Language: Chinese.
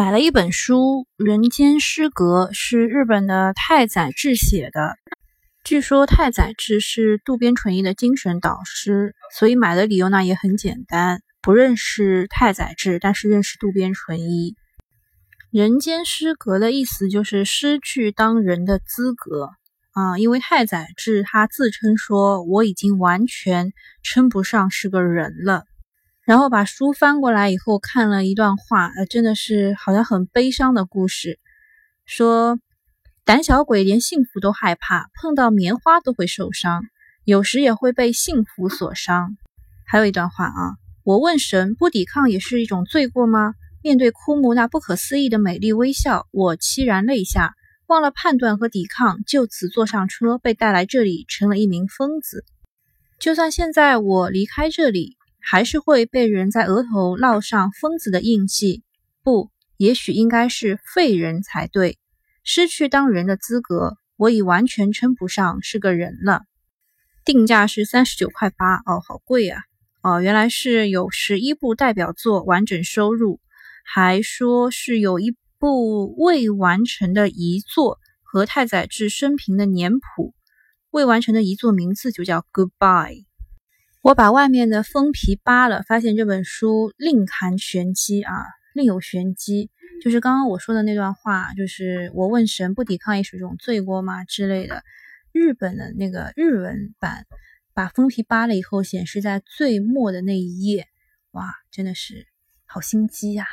买了一本书《人间失格》，是日本的太宰治写的。据说太宰治是渡边淳一的精神导师，所以买的理由呢也很简单：不认识太宰治，但是认识渡边淳一。人间失格的意思就是失去当人的资格啊！因为太宰治他自称说我已经完全称不上是个人了。然后把书翻过来以后，看了一段话，呃，真的是好像很悲伤的故事。说胆小鬼连幸福都害怕，碰到棉花都会受伤，有时也会被幸福所伤。还有一段话啊，我问神，不抵抗也是一种罪过吗？面对枯木那不可思议的美丽微笑，我凄然泪下，忘了判断和抵抗，就此坐上车，被带来这里，成了一名疯子。就算现在我离开这里。还是会被人在额头烙上疯子的印记，不，也许应该是废人才对。失去当人的资格，我已完全称不上是个人了。定价是三十九块八，哦，好贵啊！哦，原来是有十一部代表作完整收入，还说是有一部未完成的遗作和太宰治生平的年谱。未完成的遗作名字就叫《Goodbye》。我把外面的封皮扒了，发现这本书另含玄机啊，另有玄机。就是刚刚我说的那段话，就是我问神不抵抗也是一种罪过吗之类的。日本的那个日文版，把封皮扒了以后，显示在最末的那一页。哇，真的是好心机呀！